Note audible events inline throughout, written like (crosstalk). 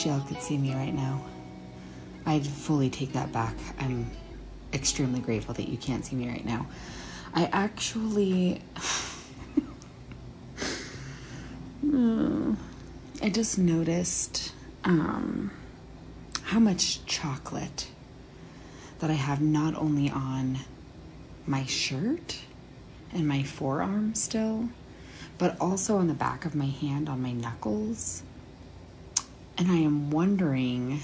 wish y'all could see me right now. I'd fully take that back. I'm extremely grateful that you can't see me right now. I actually. (sighs) I just noticed um, how much chocolate that I have not only on my shirt and my forearm still, but also on the back of my hand on my knuckles. And I am wondering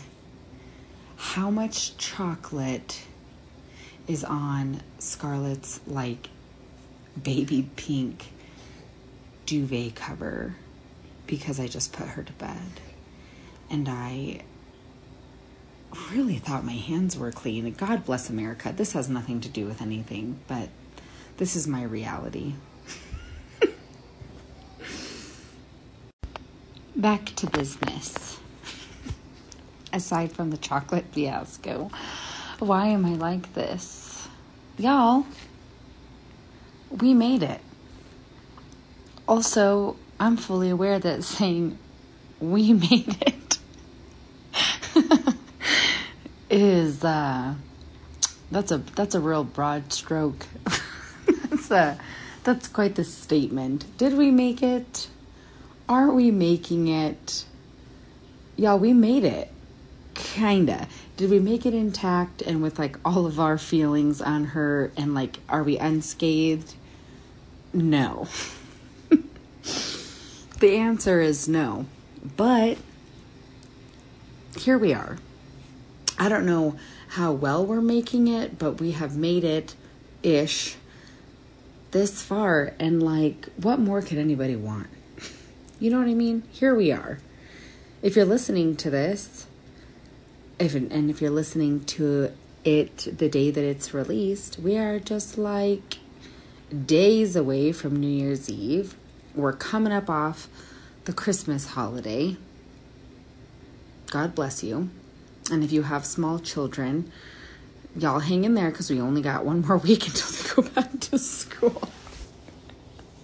how much chocolate is on Scarlett's like baby pink duvet cover because I just put her to bed. And I really thought my hands were clean. God bless America. This has nothing to do with anything, but this is my reality. (laughs) Back to business. Aside from the chocolate fiasco, why am I like this? Y'all, we made it. Also, I'm fully aware that saying we (laughs) made it (laughs) is uh that's a that's a real broad stroke. (laughs) that's a that's quite the statement. Did we make it? Are we making it? Yeah, we made it. Kinda. Did we make it intact and with like all of our feelings on her and like are we unscathed? No. (laughs) the answer is no. But here we are. I don't know how well we're making it, but we have made it ish this far. And like, what more could anybody want? (laughs) You know what I mean? Here we are. If you're listening to this, if and if you're listening to it the day that it's released, we are just like days away from New Year's Eve. We're coming up off the Christmas holiday. God bless you. And if you have small children, y'all hang in there because we only got one more (laughs) week until they go back to school.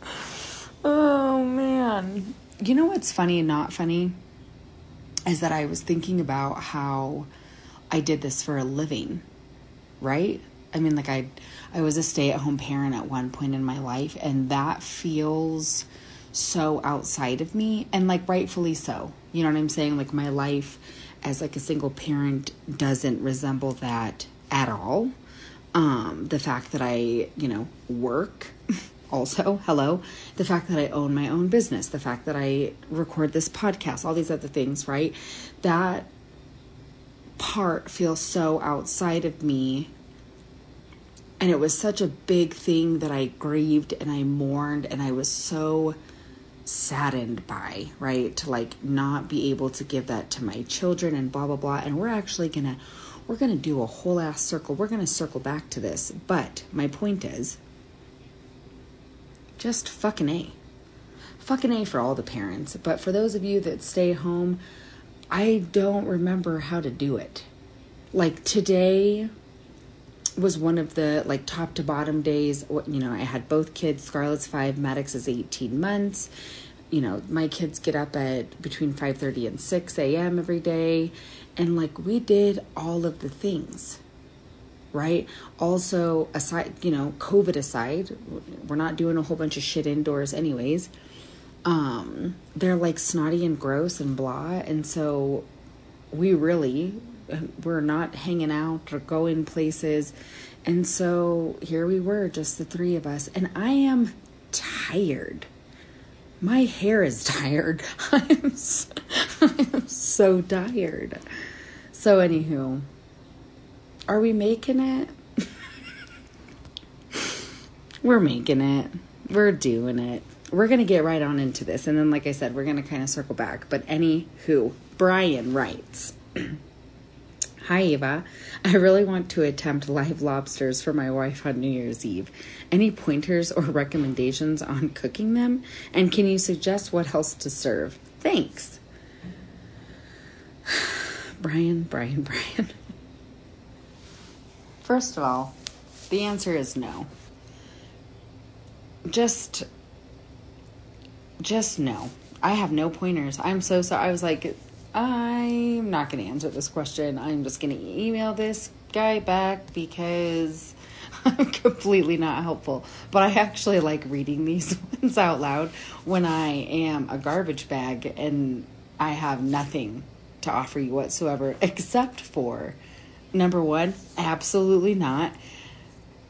(laughs) oh man. You know what's funny and not funny? Is that I was thinking about how I did this for a living, right? I mean, like I, I was a stay-at-home parent at one point in my life, and that feels so outside of me, and like rightfully so. You know what I'm saying? Like my life as like a single parent doesn't resemble that at all. Um, the fact that I, you know, work (laughs) also, hello, the fact that I own my own business, the fact that I record this podcast, all these other things, right? That part feels so outside of me. And it was such a big thing that I grieved and I mourned and I was so saddened by, right? To like not be able to give that to my children and blah blah blah. And we're actually gonna we're gonna do a whole ass circle. We're gonna circle back to this. But my point is just fucking A. Fucking A for all the parents. But for those of you that stay home, I don't remember how to do it. Like today was one of the like top to bottom days. You know, I had both kids. Scarlett's five, Maddox is eighteen months. You know, my kids get up at between five thirty and six a.m. every day, and like we did all of the things. Right. Also, aside, you know, COVID aside, we're not doing a whole bunch of shit indoors, anyways. Um, they're like snotty and gross and blah, and so we really we're not hanging out or going places. And so here we were, just the three of us. And I am tired. My hair is (laughs) tired. I am so, (laughs) I am so tired. So, anywho, are we making it? we're making it. We're doing it. We're going to get right on into this. And then, like I said, we're going to kind of circle back. But, anywho, Brian writes. (clears throat) Hi, Eva. I really want to attempt live lobsters for my wife on New Year's Eve. Any pointers or recommendations on cooking them? And can you suggest what else to serve? Thanks. (sighs) Brian, Brian, Brian. First of all, the answer is no. Just, just no. I have no pointers. I'm so sorry. I was like, I'm not going to answer this question. I'm just going to email this guy back because (laughs) I'm completely not helpful. But I actually like reading these (laughs) ones out loud when I am a garbage bag and I have nothing to offer you whatsoever except for number one, absolutely not.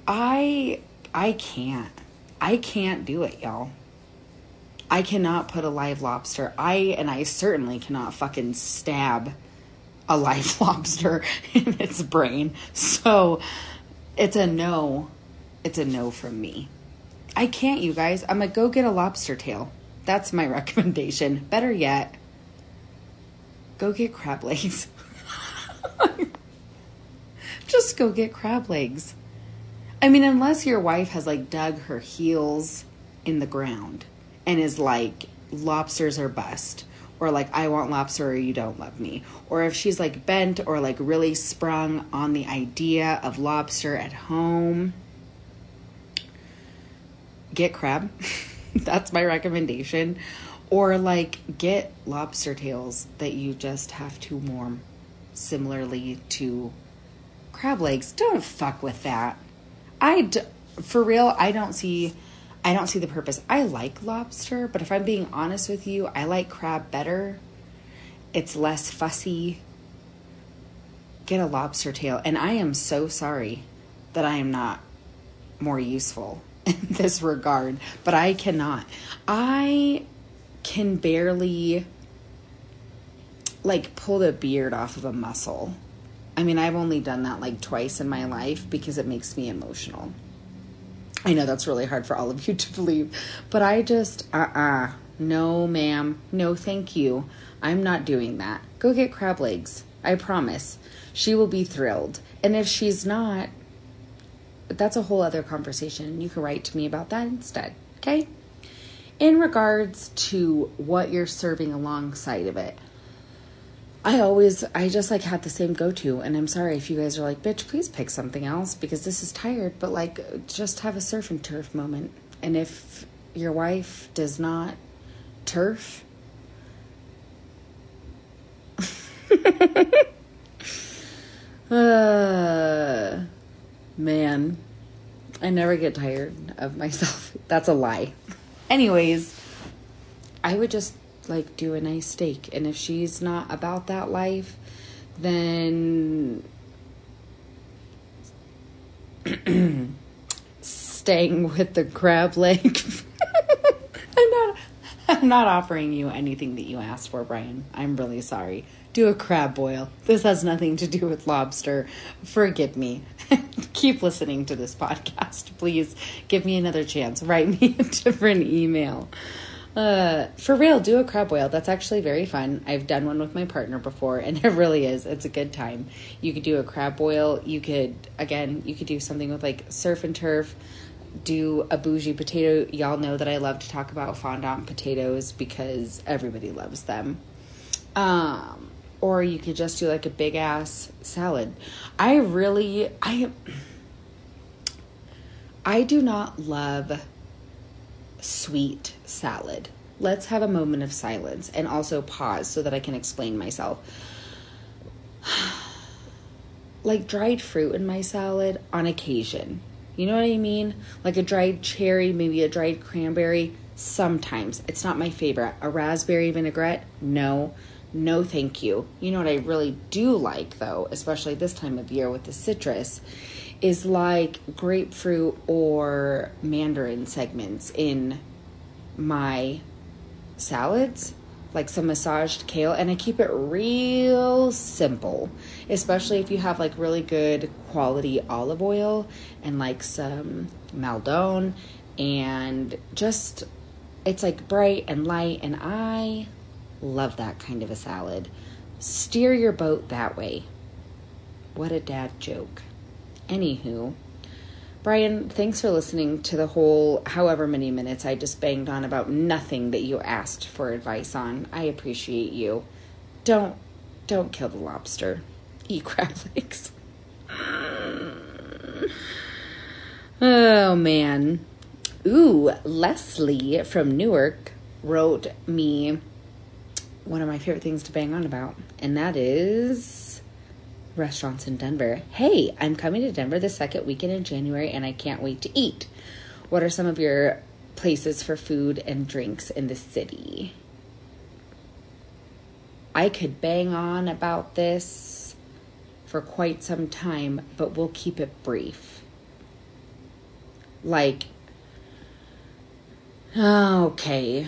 I I can't. I can't do it, y'all. I cannot put a live lobster. I and I certainly cannot fucking stab a live (laughs) lobster in its brain. So it's a no. It's a no from me. I can't, you guys. I'm gonna go get a lobster tail. That's my (laughs) recommendation. Better yet, go get crab legs. (laughs) Just go get crab legs. I mean, unless your wife has like dug her heels in the ground and is like, lobsters are bust. Or like, I want lobster or you don't love me. Or if she's like bent or like really sprung on the idea of lobster at home, get crab. (laughs) That's my recommendation. Or like, get lobster tails that you just have to warm similarly to crab legs. Don't fuck with that. I, d- for real, I don't see I don't see the purpose. I like lobster, but if I'm being honest with you, I like crab better. It's less fussy. Get a lobster tail. And I am so sorry that I am not more useful (laughs) in this regard, but I cannot. I can barely like pull the beard off of a mussel. I mean, I've only done that like twice in my life because it makes me emotional. I know that's really hard for all of you (laughs) to believe, but I just, uh uh-uh. uh no, ma'am, no, thank you. I'm not doing that. Go get crab legs. I promise. She will be thrilled. And if she's not, that's a whole other conversation. You can write to me about that instead, okay? In regards to what you're serving alongside of it, I always, I just like had the same go to. And I'm sorry if you guys are like, bitch, please pick something else because this is tired. But like, just have a surf and turf moment. And if your wife does not turf, uh, (laughs) man, I never get tired of myself. That's a lie. Anyways, I would just like do a nice steak. And if she's not about that life, then (clears throat) staying with the crab leg. (laughs) I'm not I'm not offering you anything that you asked for, Brian. I'm really sorry. Do a crab boil. This has nothing to do with lobster. Forgive me. (laughs) Keep listening to this podcast. Please give me another chance. Write me a (laughs) different email. Uh, for real, do a crab boil. That's actually very fun. I've done one with my partner before, and (laughs) it really is. It's a good time. You could do a crab boil. You could, again, you could do something with like surf and turf. Do a bougie potato. Y'all know that I love to talk about fondant potatoes because everybody loves them. Um, or you could just do like a big ass salad. I really, I, I do not love sweet salad. Let's have a moment of silence and also pause so that I can explain myself. (sighs) like dried fruit in my salad on occasion. You know what I mean? Like a dried cherry, maybe a dried cranberry. Sometimes. It's not my favorite. A raspberry vinaigrette? No. No, thank you. You know what I really do like, though, especially this time of year with the citrus, is like grapefruit or mandarin segments in my salads, like some massaged kale, and I keep it real simple, especially if you have like really good quality olive oil and like some Maldon and just it's like bright and light and I love that kind of a salad. Steer your boat that way. What a dad joke. Anywho, Brian, thanks for listening to the whole however many minutes I just banged on about nothing that you asked for advice on. I appreciate you. Don't don't kill the lobster. (laughs) Eat crab legs. (sighs) oh man. Ooh, Leslie from Newark wrote me one of my favorite things to bang on about, and that is restaurants in Denver. Hey, I'm coming to Denver the second weekend in January and I can't wait to eat. What are some of your places for food and drinks in the city? I could bang on about this for quite some time, but we'll keep it brief. Like, okay.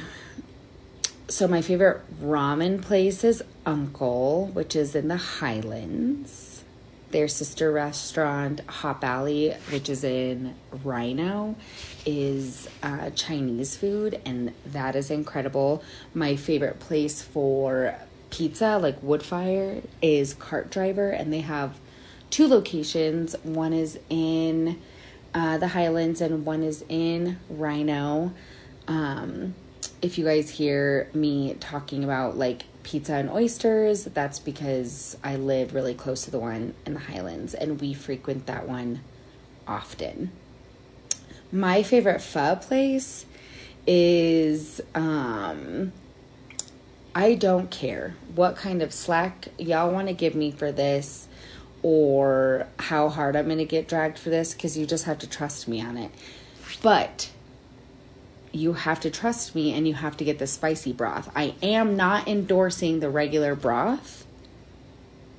So, my favorite ramen place is Uncle, which is in the Highlands. Their sister restaurant, Hop Alley, which is in RiNo, is uh, Chinese food, and that is incredible. My favorite place for pizza, like Woodfire, is Cart Driver, and they have two locations. One is in uh, the Highlands, and one is in RiNo. Um, if you guys hear me talking about like pizza and oysters, that's because I live really close to the one in the Highlands and we frequent that one often. My favorite pho place is um I don't care what kind of slack y'all want to give me for this or how hard I'm going to get dragged for this cuz you just have to trust me on it. But you have to trust me and you have to get the spicy broth. I am not endorsing the regular broth.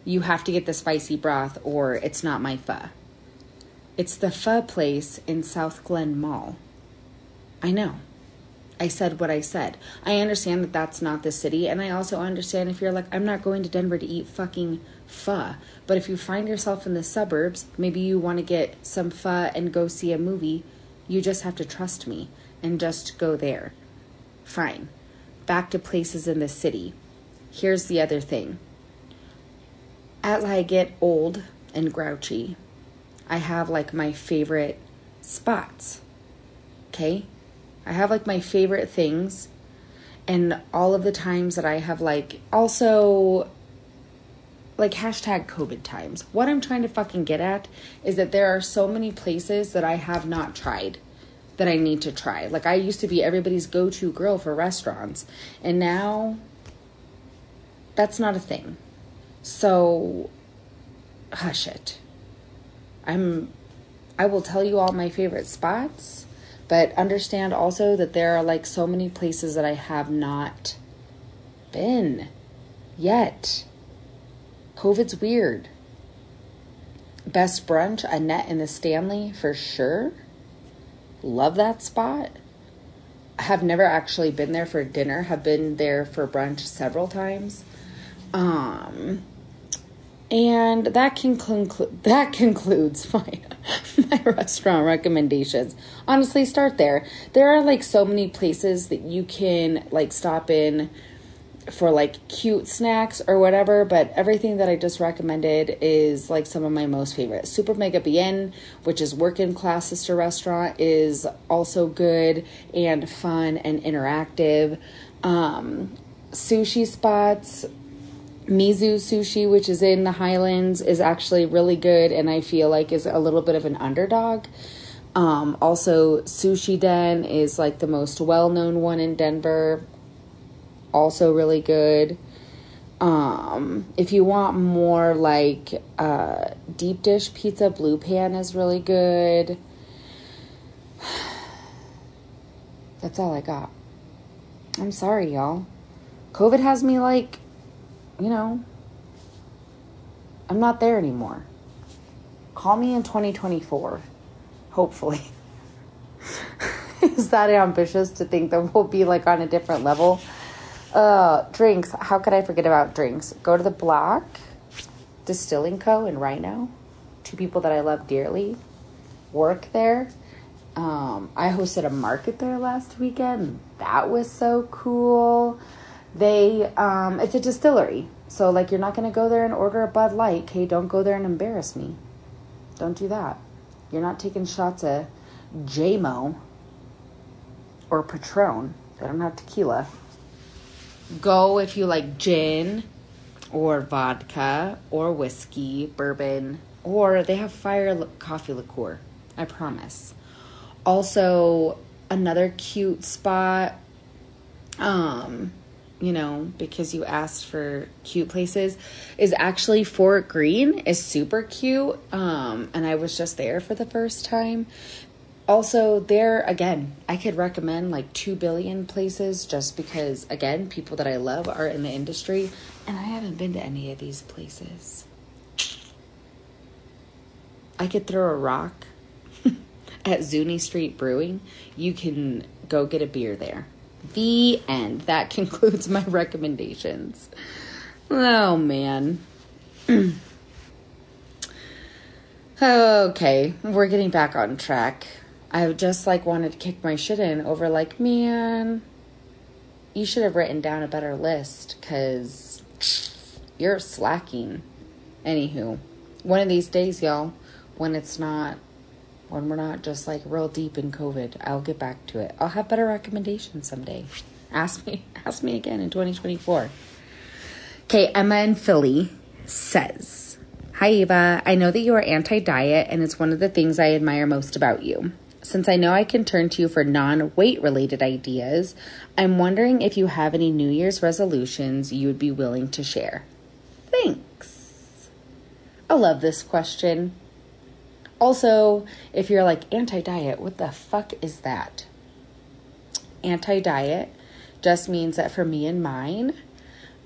You have to get the spicy broth or it's not my pho. It's the pho place in Southglenn Mall. I know. I said what I said. I understand that that's not the city, and I also understand if you're like, I'm not going to Denver to eat fucking pho. But if you find yourself in the suburbs, maybe you want to get some pho and go see a movie, you just have to trust me and just go there. Fine. Back to places in the city. Here's the other thing. As I get old and grouchy, I have like my favorite spots. Okay? I have like my favorite things. And all of the times that I have like also like hashtag COVID times. What I'm trying to fucking get at is that there are so many places that I have not tried that I need to try. Like I used to be everybody's go-to girl for restaurants, and now that's not a thing. So hush it. I'm I will tell you all my favorite spots, but understand also that there are like so many places that I have not been yet. COVID's weird. Best brunch, Annette and the Stanley for sure. Love that spot. Have never actually been there for dinner. Have been there for brunch several times. Um, and that can conclude that concludes (laughs) my my restaurant recommendations. Honestly, start there. There are like so many places that you can like stop in for like cute snacks or whatever, but everything that I just recommended is like some of my most favorite. Super Mega Bien, which is Work & Class sister restaurant, is also good and fun and interactive. Um, sushi spots, Mizu Sushi, which is in the Highlands, is actually really good and I feel like is a little bit of an underdog. Um, also, Sushi Den is like the most well known one in Denver also really good. Um, if you want more like uh, deep dish pizza, Blue Pan is really good. (sighs) That's all I got. I'm sorry, y'all. COVID has me like, you know, I'm not there anymore. Call me in 2024, hopefully. (laughs) Is that ambitious to think that we'll be like on a different level? Uh, drinks. How could I forget about drinks? Go to the Block Distilling Co. in RiNo. Two people that I love dearly work there. Um, I hosted a market there last weekend. That was so cool. They, um, it's a distillery. So, like, you're not going to go there and order a Bud Light. Okay, don't go there and embarrass me. Don't do that. You're not taking shots of JMO or Patron. They don't have tequila go if you like gin or vodka or whiskey, bourbon, or they have fire coffee liqueur. I promise. Also, another cute spot. Um, you know, because you asked for cute places, is actually Fort Greene is super cute. Um, and I was just there for the first time. Also, there again, I could recommend like 2 billion places just because, again, people that I love are in the industry, and I haven't been to any of these places. I could throw a rock (laughs) at Zuni Street Brewing. You can go get a beer there. The end. That (laughs) concludes my recommendations. Oh, man. (clears throat) okay, we're getting back on track. I just like wanted to kick my shit in over like, man, you should have written down a better list because you're slacking. Anywho, one of these days, y'all, when it's not when we're not just like real deep in COVID. I'll get back to it. I'll have better recommendations someday. Ask me, (laughs) ask me again in 2024. Okay, Emma in Philly says, Hi Eva, I know that you are anti diet, and it's one of the things I admire most about you. Since I know I can turn to you for non weight related ideas, I'm wondering if you have any New Year's resolutions you would be willing to share. Thanks. I love this question. Also, if you're like anti diet, what the fuck is that? Anti diet just means that for me and mine,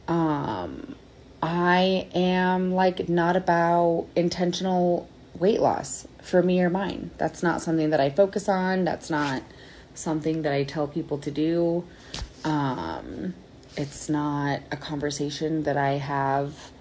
um, I am like not about intentional weight loss for me or mine. That's not something that I focus on. That's not something that I tell people to do. Um, it's not a conversation that I have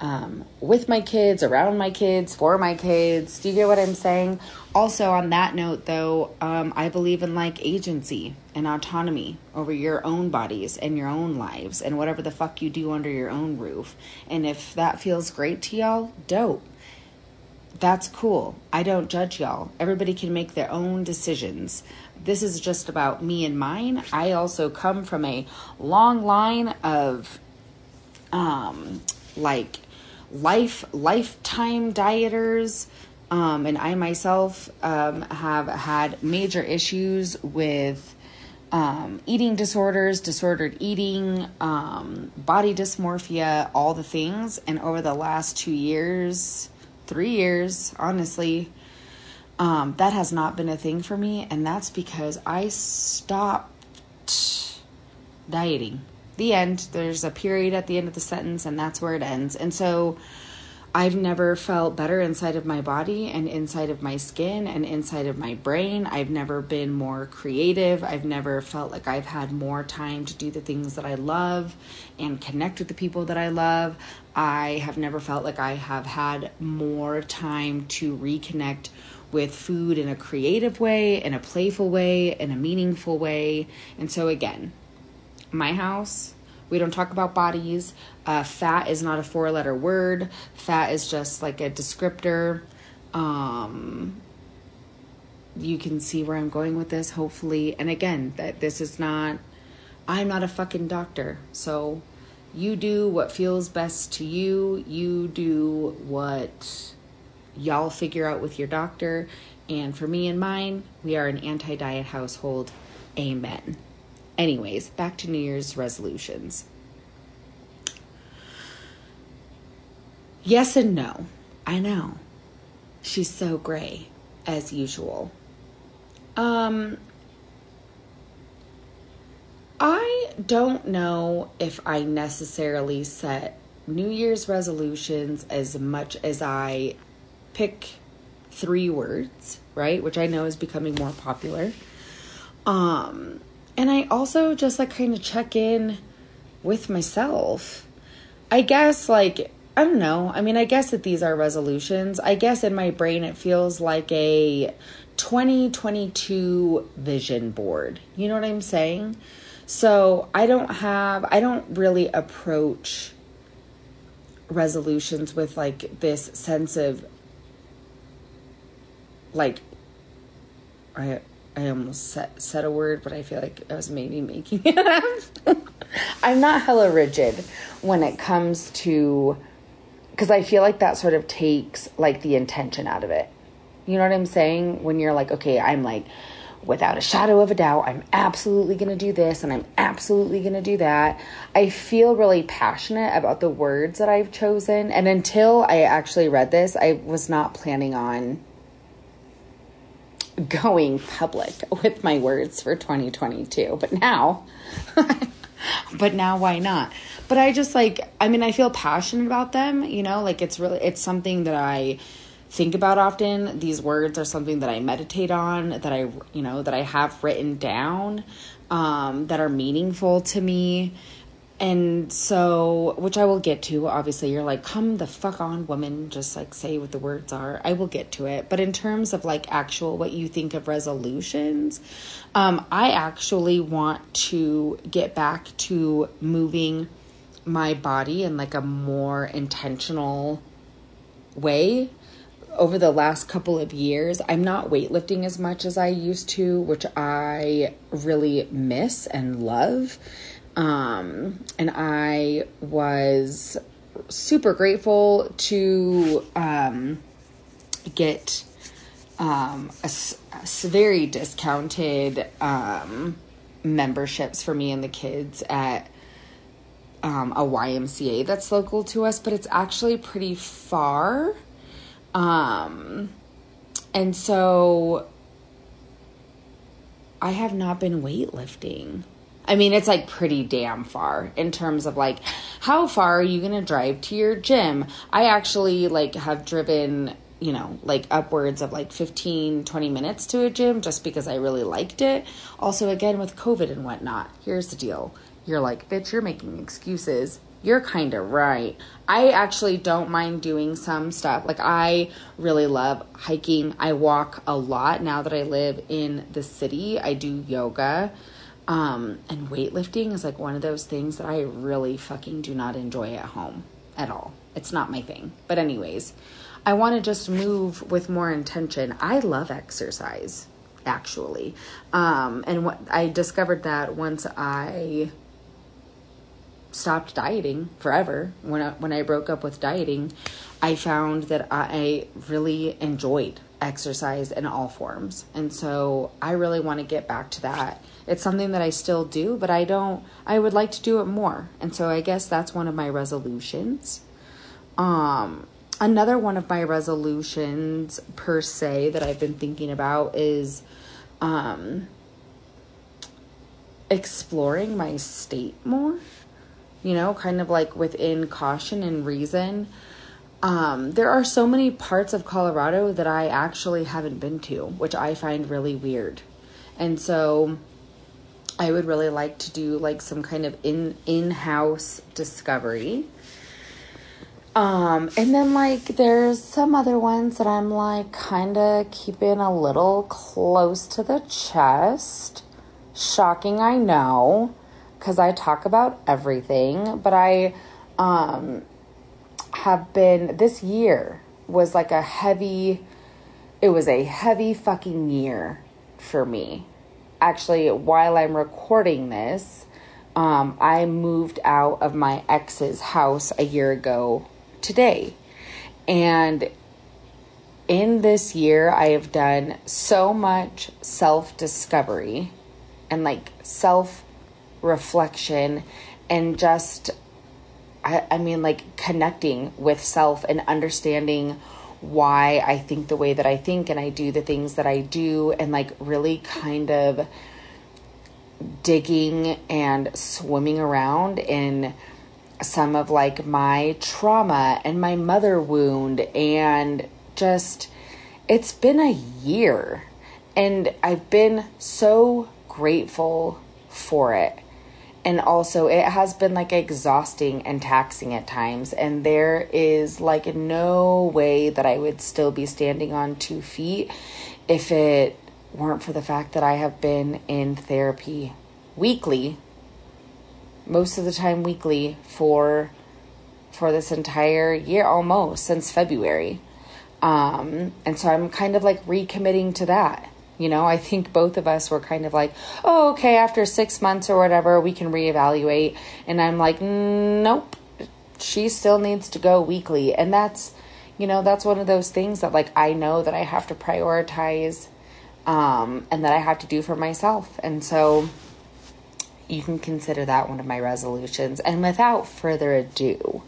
um, with my kids, around my kids, for my kids. Do you get what I'm saying? Also, on that note, though, um, I believe in like agency and autonomy over your own bodies and your own lives and whatever the fuck you do under your own roof. And if that feels great to y'all, dope. That's cool. I don't judge y'all. Everybody can make their own decisions. This is just about me and mine. I also come from a long line of um like life lifetime dieters um, and I myself um, have had major issues with um, eating disorders, disordered eating, um, body dysmorphia, all the things. And over the last two years, three years, honestly, um, that has not been a thing for me. And that's because I stopped dieting the end. There's a period at the end of the sentence, and that's where it ends. And so I've never felt better inside of my body and inside of my skin and inside of my brain. I've never been more creative. I've never felt like I've had more time to do the things that I love and connect with the people that I love. I have never felt like I have had more time to reconnect with food in a creative way, in a playful way, in a meaningful way. And so, again, my house, we don't talk about bodies. Uh, fat is not a four letter word, fat is just like a descriptor. Um, you can see where I'm going with this, hopefully. And again, that this is not, I'm not a fucking doctor. So you do what feels best to you. You do what y'all figure out with your doctor. And for me and mine, we are an anti diet household. Amen. Anyways, back to New Year's resolutions. Yes and no. I know. She's so gray, as usual. Um, I don't know if I necessarily set New Year's resolutions as much as I pick three words, right? Which I know is becoming more popular. Um, and I also just like kind of check in with myself. I guess like I don't know. I mean, I guess that these are resolutions. I guess in my brain it feels like a 2022 vision board. You know what I'm saying? So, I don't have I don't really approach resolutions with like this sense of like I I almost said, said a word, but I feel like I was maybe making it up. (laughs) I'm not hella rigid when it comes to, because I feel like that sort of takes like the intention out of it. You know what I'm saying? When you're like, okay, I'm like without a shadow of a doubt, I'm absolutely going to do this and I'm absolutely going to do that. I feel really passionate about the words that I've chosen. And until I actually read this, I was not planning on going public with my words for 2022. But now, (laughs) but now why not? But I just like, I mean, I feel passionate about them, you know, like it's really, it's something that I think about often. These words are something that I meditate on, that I, you know, that I have written down, um, that are meaningful to me. And so, which I will get to. Obviously, you're like, come the fuck on, woman. Just like say what the words are. I will get to it. But in terms of like actual what you think of resolutions, um, I actually want to get back to moving my body in like a more intentional way over the last couple of years, I'm not weightlifting as much as I used to, which I really miss and love. Um, and I was super grateful to um, get um, a, a, very discounted um, memberships for me and the kids at um, a YMCA that's local to us, but it's actually pretty far. Um, and so I have not been weightlifting. I mean, it's like pretty damn far in terms of like how far are you going to drive to your gym? I actually like have driven, you know, like upwards of like 15, 20 minutes to a gym just because I really liked it. Also, again, with COVID and whatnot, here's the deal. You're like, bitch, you're making excuses you're kind of right. I actually don't mind doing some stuff. Like, I really love hiking. I walk a lot now that I live in the city. I do yoga. Um, and weightlifting is like one of those things that I really fucking do not enjoy at home at all. It's not my thing. But, anyways, I want to just move with more intention. I love exercise, actually. Um, and what I discovered that once I stopped dieting forever when I, when I broke up with dieting I found that I really enjoyed exercise in all forms. And so I really want to get back to that. It's something that I still do but I don't I would like to do it more. And so I guess that's one of my resolutions. Um another one of my resolutions per se that I've been thinking about is um exploring my state more you know, kind of like within caution and reason. Um, there are so many parts of Colorado that I actually haven't been to, which I find really weird. And so I would really like to do like some kind of in in-house discovery. Um, and then like there's some other ones that I'm like kind of keeping a little close to the chest. Shocking, I know because I talk about everything, but I um, have been, this year was like a heavy, it was a heavy fucking year for me. Actually, while I'm recording this, um, I moved out of my ex's house a year ago today. And in this year, I have done so much self discovery and like self reflection and just I, I mean like connecting with self and understanding why I think the way that I think and I do the things that I do and like really kind of digging and swimming around in some of like my trauma and my mother wound and just it's been a year and I've been so grateful for it and also it has been like exhausting and taxing at times. And there is like no way that I would still be standing on two feet if it weren't for the fact that I have been in therapy weekly most of the time weekly for for this entire year almost since February. Um and so I'm kind of like recommitting to that you know, I think both of us were kind of like, oh, okay, after six months or whatever, we can reevaluate. And I'm like, nope, she still needs to go weekly. And that's, you know, that's one of those things that like I know that I have to prioritize um, and that I have to do for myself. And so you can consider that one of my resolutions. And without further ado,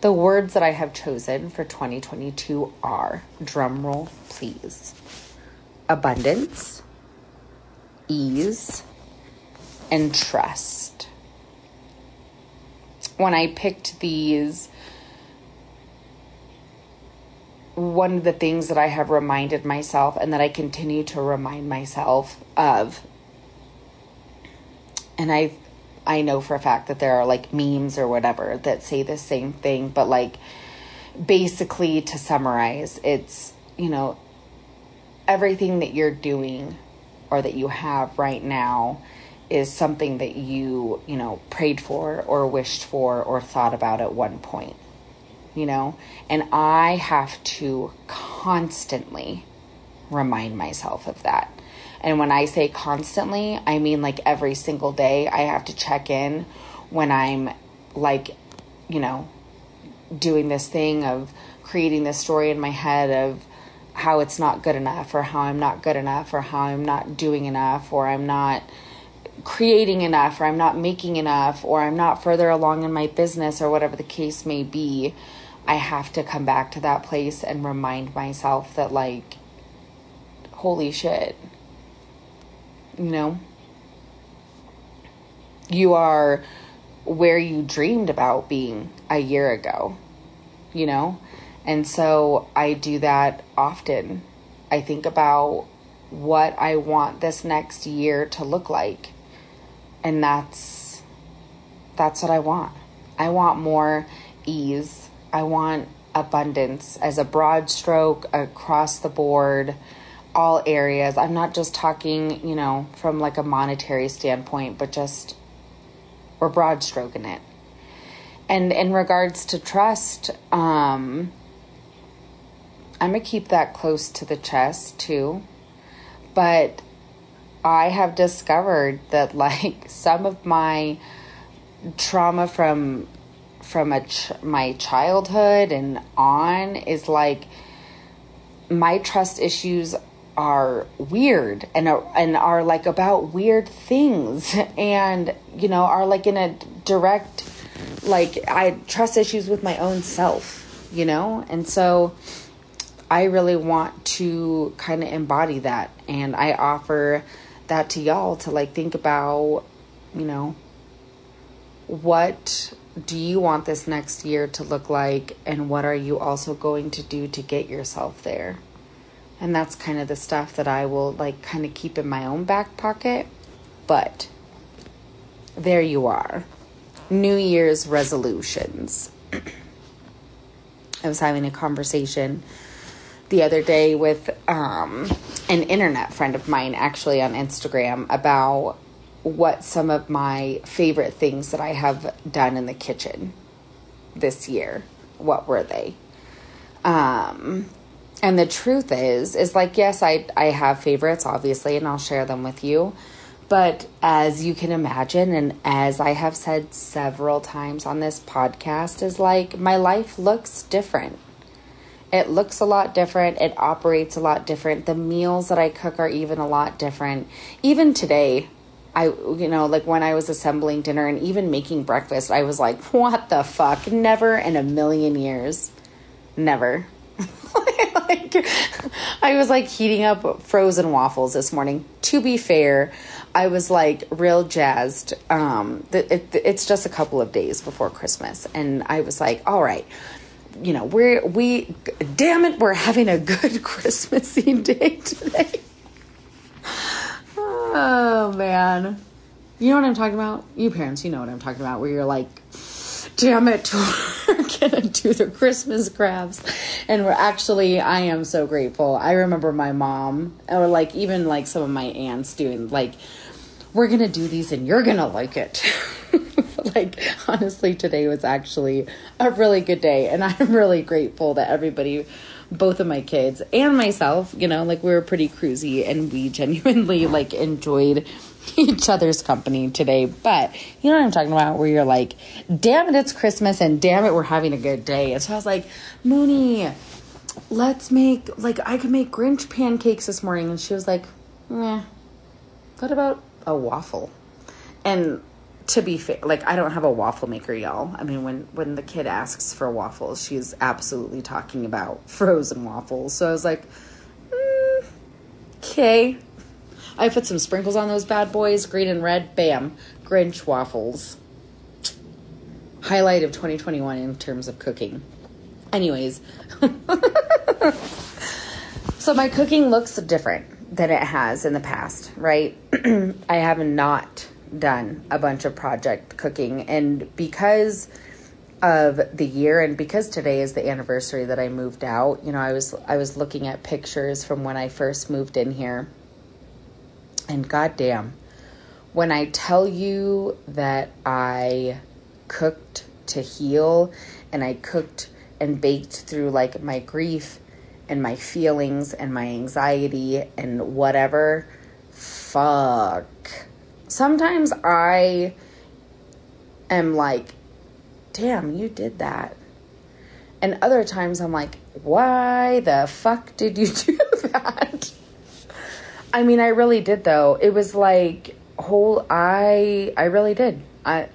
the words that I have chosen for 2022 are drumroll, please abundance, ease, and trust. When I picked these, one of the things that I have reminded myself and that I continue to remind myself of and I I know for a fact that there are like memes or whatever that say the same thing but like basically to summarize it's you know everything that you're doing or that you have right now is something that you you know prayed for or wished for or thought about at one point you know? And I have to constantly remind myself of that. And when I say constantly, I mean like every single day I have to check in when I'm like, you know, doing this thing of creating this story in my head of how it's not good enough or how I'm not good enough or how I'm not doing enough or I'm not creating enough or I'm not making enough or I'm not further along in my business or whatever the case may be. I have to come back to that place and remind myself that, like, holy shit, you know, you are where you dreamed about being a year ago, you know? And so I do that often. I think about what I want this next year to look like. And that's that's what I want. I want more ease I want abundance as a broad stroke across the board, all areas. I'm not just talking, you know, from like a monetary standpoint, but just we're broad stroking it. And in regards to trust, um, I'm gonna keep that close to the chest too. But I have discovered that (laughs) like some of my trauma from from a ch- my childhood and on is like my trust issues are weird and are, and are like about weird things (laughs) and you know are like in a direct like I trust issues with my own self, you know? And so I really want to kind of embody that and I offer that to y'all to like think about, you know, what do you want this next year to look like and what are you also going to do to get yourself there? And that's kind of the stuff that i will like kind of keep in my own back pocket but there you are. New year's resolutions. (clears throat) I was having a conversation the other day with um, an internet friend of mine actually on instagram about what some of my favorite things that I have done in the kitchen this year. What were they? Um, and the truth is, is like, yes, I, I have favorites, obviously, and I'll share them with you. But as you can imagine, and as I have said several times on this podcast, is like my life looks different. It looks a lot different. It operates a lot different. The meals that I cook are even a lot different. Even today, I, you know, like when I was assembling dinner and even making breakfast, I was like, what the fuck? Never in a million years. Never. (laughs) like, I was like heating up frozen waffles this morning. To be fair, I was like real jazzed. Um, it, it, it's just a couple of days before Christmas, and I was like, all right you know, we're, we, damn it, we're having a good (laughs) Christmassy day today. Oh man. You know what I'm talking about? You parents, you know what I'm talking about, where you're like, damn it, (laughs) we're gonna do the Christmas crafts. And we're actually, I am so grateful. I remember my mom, or like even like some of my aunts doing, like, we're gonna do these and you're gonna like it. (laughs) (laughs) like, honestly, today was actually a really good day. And (laughs) I'm really grateful that everybody both of my kids and myself, you know, like we were pretty cruisy and we (laughs) genuinely like enjoyed each other's company today. But you know what I'm talking about? Where you're like, damn it, it's Christmas and damn it, we're having a good day. And so I was like, Mooney, let's make like I could make Grinch pancakes this morning and she was like, "Meh. What about a waffle?" And to be fair, like I don't have a waffle maker, y'all. I mean, when when the kid asks for waffles, she's absolutely talking about (laughs) frozen waffles. So I was like, mm, "Okay." I put some sprinkles on those bad boys, green and red. Bam, Grinch waffles. Highlight of 2021 in terms of cooking. Anyways, (laughs) so my cooking looks different than it has in the past, right? (clears throat) I have not done a bunch of project cooking, and because of the year and because today is the anniversary that I moved out, you know, I was I was looking at pictures from when I first moved in here. And goddamn, when I tell you that I cooked to heal and I cooked and baked through like my grief and my feelings and my anxiety and whatever. Fuck. Sometimes I am like, damn, you did that. And other times I'm like, why the fuck did you (laughs) do that? I mean, I really did though. It was like whole I I really did. I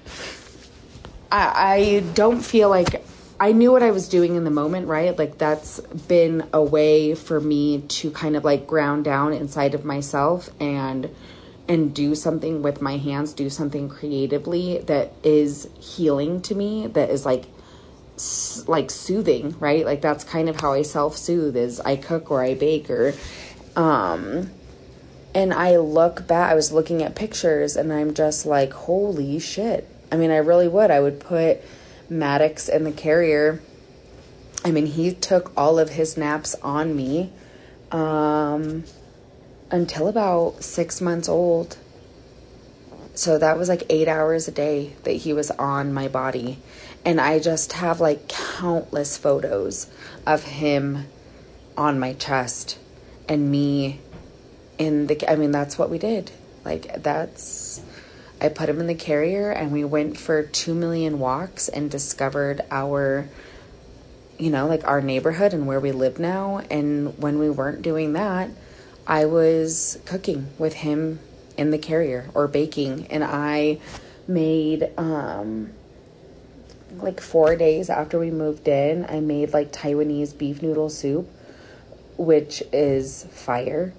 I, I don't feel like I knew what I was doing in the moment, right? Like that's been a way for me to kind of like ground down inside of myself and and do something with my hands, do something creatively that is healing to me, that is like like soothing, right? Like that's kind of how I self-soothe is I cook or I bake or um and I look back, I was looking at pictures and I'm just like, holy shit. I mean, I really would. I would put Maddox in the carrier. I mean, he took all of his naps on me um, until about six months old. So that was like eight hours a day that he was on my body. And I just have like countless photos of him on my chest and me in the. I mean, that's what we did. Like, that's I put him in the carrier and we went for 2 million walks and discovered our you know, like our neighborhood and where we live now. And when we weren't doing that, I was cooking with him in the carrier or baking. And I made, um, like four days after we moved in, I made like Taiwanese beef noodle soup, which is fire,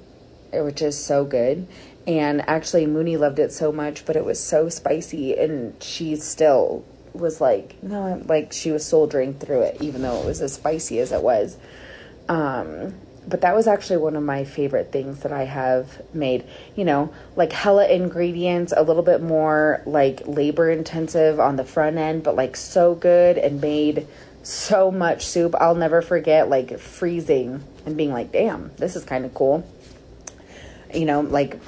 which is so good. And actually, Mooney loved it so much, but it was so spicy, and she still was like, no, like she was soldiering through it, even though it was as spicy as it was. Um, but that was actually one of my favorite things that I have made. You know, like hella ingredients, a little bit more like labor intensive on the front end, but like so good and made so much soup. I'll never forget like freezing and being like, damn, this is kind of cool. You know, like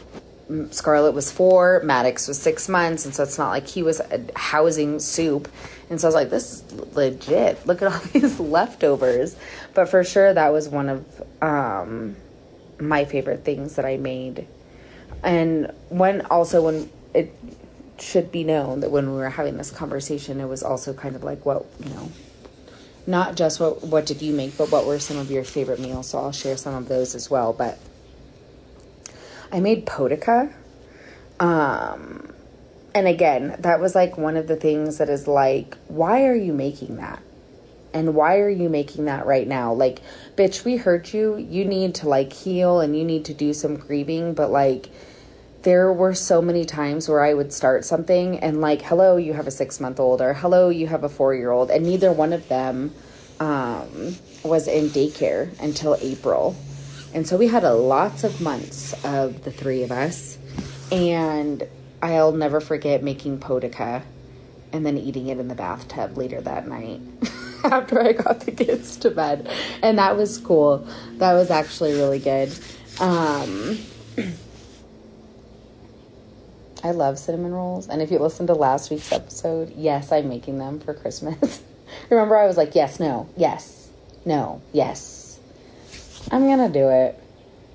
Scarlett was four, Maddox was six months, and so it's not like he was housing soup. And so I was like, this is legit. Look at all (laughs) these leftovers. But for sure, that was one of um, my favorite things that I made. And when also, when it should be known that when we were having this conversation, it was also kind of like, what, you know, not just what, what did you make, but what were some of your favorite meals. So I'll share some of those as well. But I made potica. Um, and again, that was like one of the things that is like, why are you making that? And why are you making that right now? Like, bitch, we hurt you. You need to like heal and you need to do some grieving. But like, there were so many times where I would start something and like, hello, you have a six month old, or hello, you have a four year old. And neither one of them um, was in daycare until April. And so we had a lots of months of the three of us. And I'll never forget making potica and then eating it in the bathtub later that night (laughs) after I got the kids to bed. And that was cool. That was actually really good. Um, (clears throat) I love cinnamon rolls. And if you listen to last week's episode, yes, I'm making them for Christmas. (laughs) Remember, I was like, yes, no, yes, no, yes I'm gonna do it.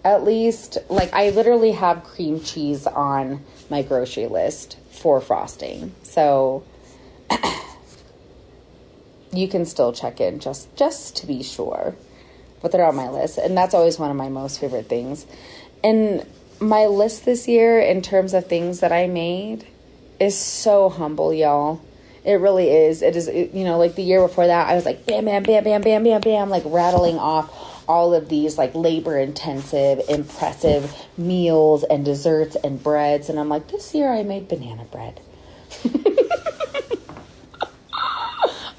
At least, like, I literally have cream cheese on my grocery list for frosting. So (clears throat) you can still check in just just to be sure. but they're on my list. And that's always one of my most favorite things. And my list this year, in terms of things that I made, is so humble, y'all. It really is. It is, it, you know, like the year before that, I was like, bam, bam, bam, bam, bam, bam, bam, like rattling off all of these like labor intensive, impressive meals and desserts and breads. And I'm like, this year I made banana bread. (laughs)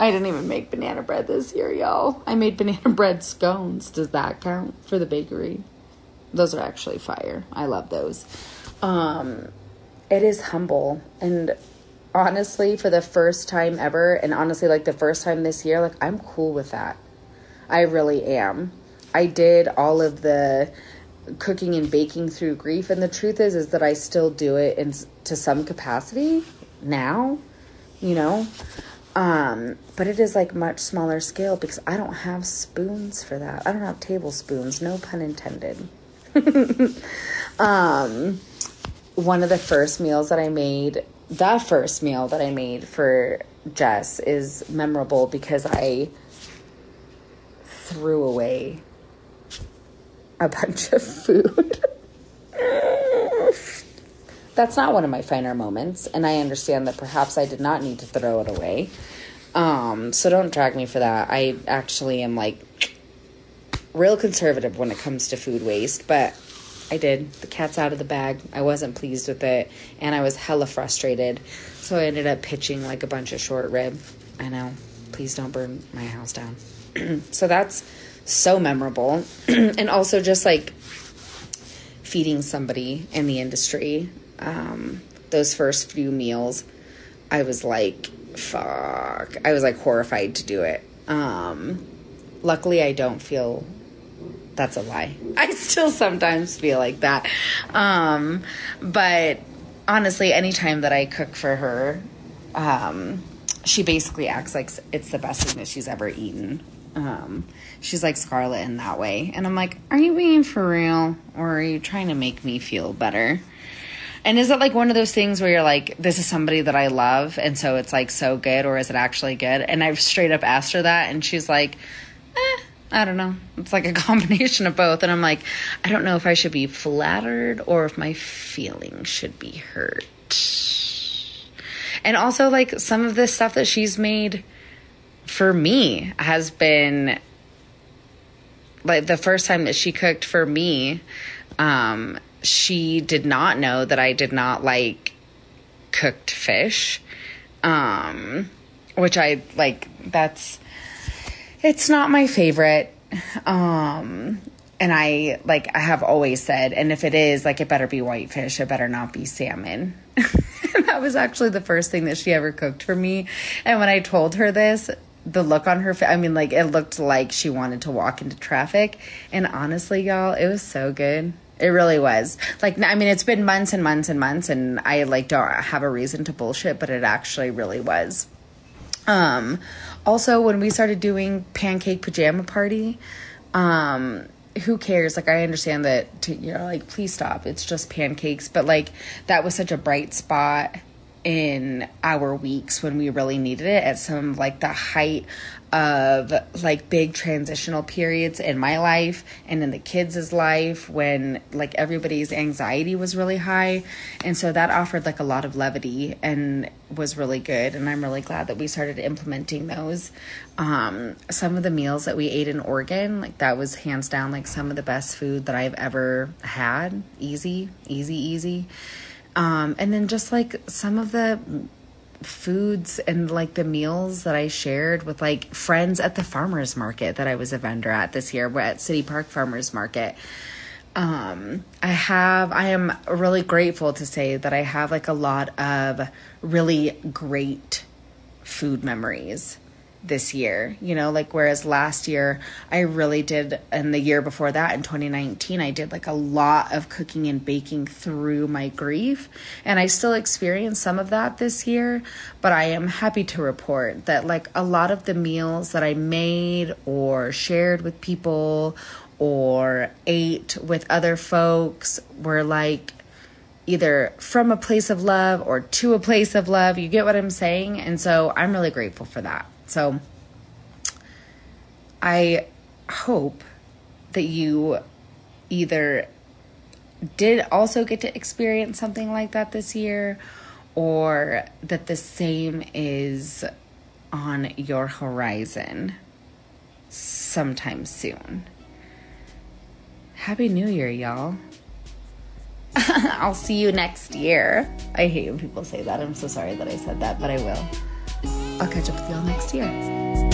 I didn't even make banana bread this year, y'all. I made banana (laughs) bread scones. Does that count for the bakery? Those are actually fire. I love those. Um, it is humble and honestly for the first time ever and honestly like the first time this year like i'm cool with that i really am i did all of the cooking and baking through grief and the truth is is that i still do it in to some capacity now you know? Um but it is like much smaller scale because i don't have spoons for that. I don't have tablespoons no pun intended. (laughs) Um one of the first meals that i made the first meal that I made for Jess is memorable because I threw away a bunch of food. That's not one of my finer moments, and I understand that perhaps I did not need to throw it away. Um, so don't drag me for that. I actually am like real conservative when it comes to food waste, but I did. The cat's out of the bag. I wasn't pleased with it, and I was hella frustrated. So I ended up pitching like a bunch of short rib. I know. Please don't burn my house down. (clears throat) so that's so memorable. (clears throat) and also just like feeding somebody in the industry. Um, those first few meals, I was like, fuck. I was like horrified to do it. Um, luckily, I don't feel that's a lie. (laughs) I still sometimes feel like that. Um, but honestly, anytime that I cook for her, um, she basically acts like it's the best thing that she's ever eaten. Um, she's like Scarlett in that way. And I'm like, are you being for real? Or are you trying to make me feel better? And is it like one of those things where you're like, this is somebody that I love, and so it's like so good, or is it actually good? And I've straight up asked her that, and she's like, eh, I don't know. It's like a (laughs) combination of both. And I'm like, I don't know if I should be flattered or if my feelings should be hurt. And also, like, some of the stuff that she's made for me has been like the first time that she cooked for me, um, she did not know that I did not like cooked fish. Um, which I like, that's it's not my favorite. Um, and I like I have always said, and if it is, like it better be whitefish, it better not be salmon. (laughs) that was actually the first thing that she ever cooked for me. And when I told her this, the look on her face, I mean, like it looked like she wanted to walk into traffic. And honestly, y'all, it was so good. It really was. Like, I mean, it's been months and months and months, and I like don't have a reason to bullshit, but it actually really was. Um, also, when we started doing pancake pajama party, um, who cares? Like, I understand that, to, you know, like, please stop. It's just pancakes. But, like, that was such a bright spot in our weeks when we really needed it at some, like, the height of like big transitional periods in my life and in the kids' life when like everybody's anxiety was really high. And so that offered like a lot of levity and was really good. And I'm really glad that we started implementing those. Um, some of the meals that we ate in Oregon, like that was hands down like some of the best food that I've ever had. Easy, easy, easy. Um, and then just like some of the foods and like the meals that I shared with like friends at the farmers market that I was a vendor at this year. We're at City Park Farmers Market. Um, I have, I am really grateful to say that I have like a lot of really great food memories this year, you know, like whereas last year I really did, and the year before that in 2019, I did like a lot of cooking and baking through my grief. And I still experienced some of that this year, but I am happy to report that like a lot of the meals that I made or shared with people or ate with other folks were like either from a place of love or to a place of love. You get what I'm saying? And so I'm really grateful for that. So I hope that you either did also get to experience something like that this year or that the same is on your horizon sometime soon. Happy New Year, y'all. (laughs) I'll see you next year. I hate when people say that. I'm so sorry that I said that, but I will. I'll catch up with y'all next year.